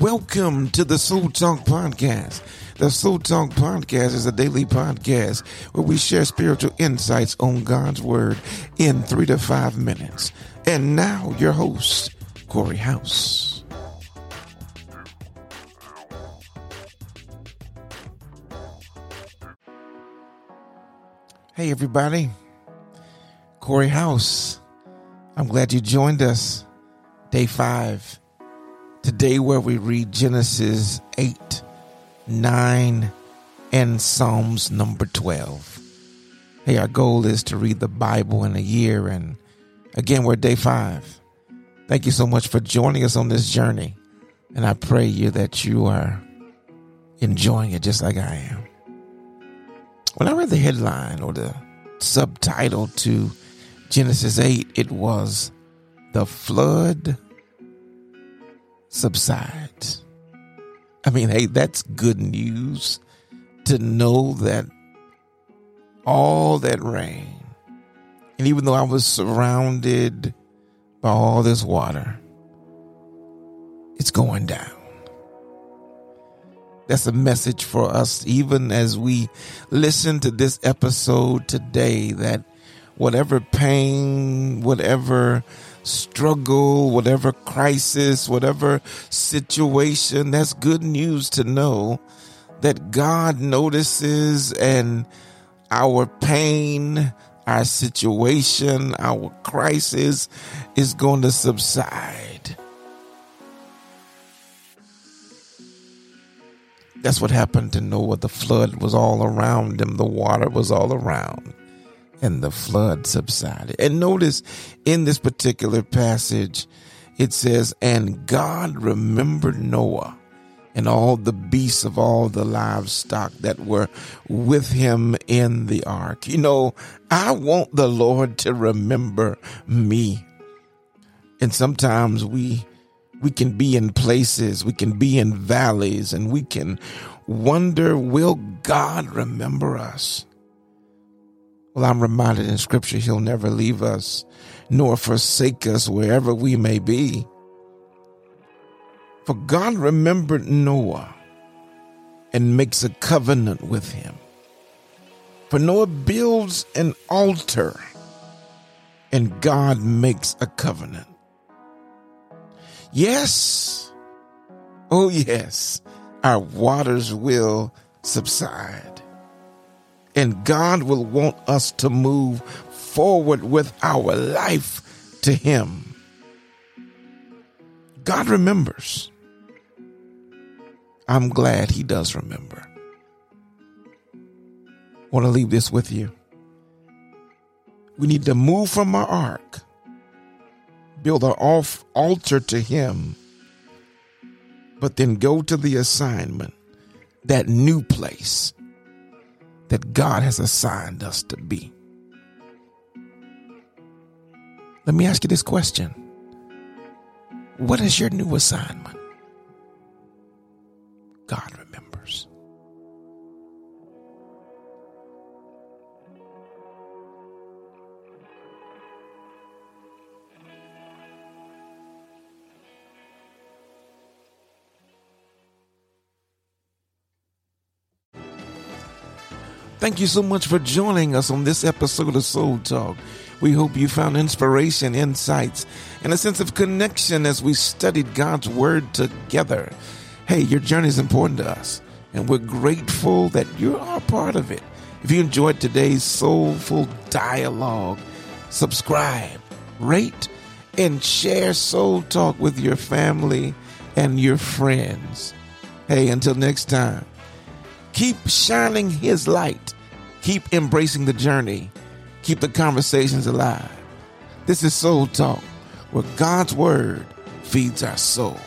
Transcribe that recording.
Welcome to the Soul Talk Podcast. The Soul Talk Podcast is a daily podcast where we share spiritual insights on God's Word in three to five minutes. And now, your host, Corey Howse. Hey, everybody. Corey Howse. I'm glad you joined us. Day five. Today, where we read Genesis 8, 9, and Psalms number 12. Hey, our goal is to read the Bible in a year. And again, we're day five. Thank you so much for joining us on this journey. And I pray you that you are enjoying it just like I am. When I read the headline or the subtitle to Genesis 8, it was The Flood Subsides. I mean, hey, that's good news to know that all that rain, and even though I was surrounded by all this water, it's going down. That's a message for us, even as we listen to this episode today, that whatever pain, whatever struggle, whatever crisis, whatever situation, that's good news to know that God notices and our pain, our situation, our crisis is going to subside. That's what happened to Noah. The flood was all around him, the water was all around, and the flood subsided. And notice in this particular passage, it says, And God remembered Noah and all the beasts of all the livestock that were with him in the ark. You know, I want the Lord to remember me. And sometimes we we can be in places, we can be in valleys, and we can wonder, will God remember us? Well, I'm reminded in scripture, he'll never leave us nor forsake us wherever we may be. For God remembered Noah and makes a covenant with him. For Noah builds an altar and God makes a covenant. Yes. Oh, yes. Our waters will subside. And God will want us to move forward with our life to Him. God remembers. I'm glad He does remember. Want to leave this with you. We need to move from our ark build an off altar to him, but then go to the assignment, that new place that God has assigned us to be. Let me ask you this question What is your new assignment? God remembers. Thank you so much for joining us on this episode of Soul Talk. We hope you found inspiration, insights, and a sense of connection as we studied God's Word together. Hey, your journey is important to us, and we're grateful that you are part of it. If you enjoyed today's soulful dialogue, subscribe, rate, and share Soul Talk with your family and your friends. Hey, until next time. Keep shining His light. Keep embracing the journey. Keep the conversations alive. This is Soul Talk, where God's Word feeds our soul.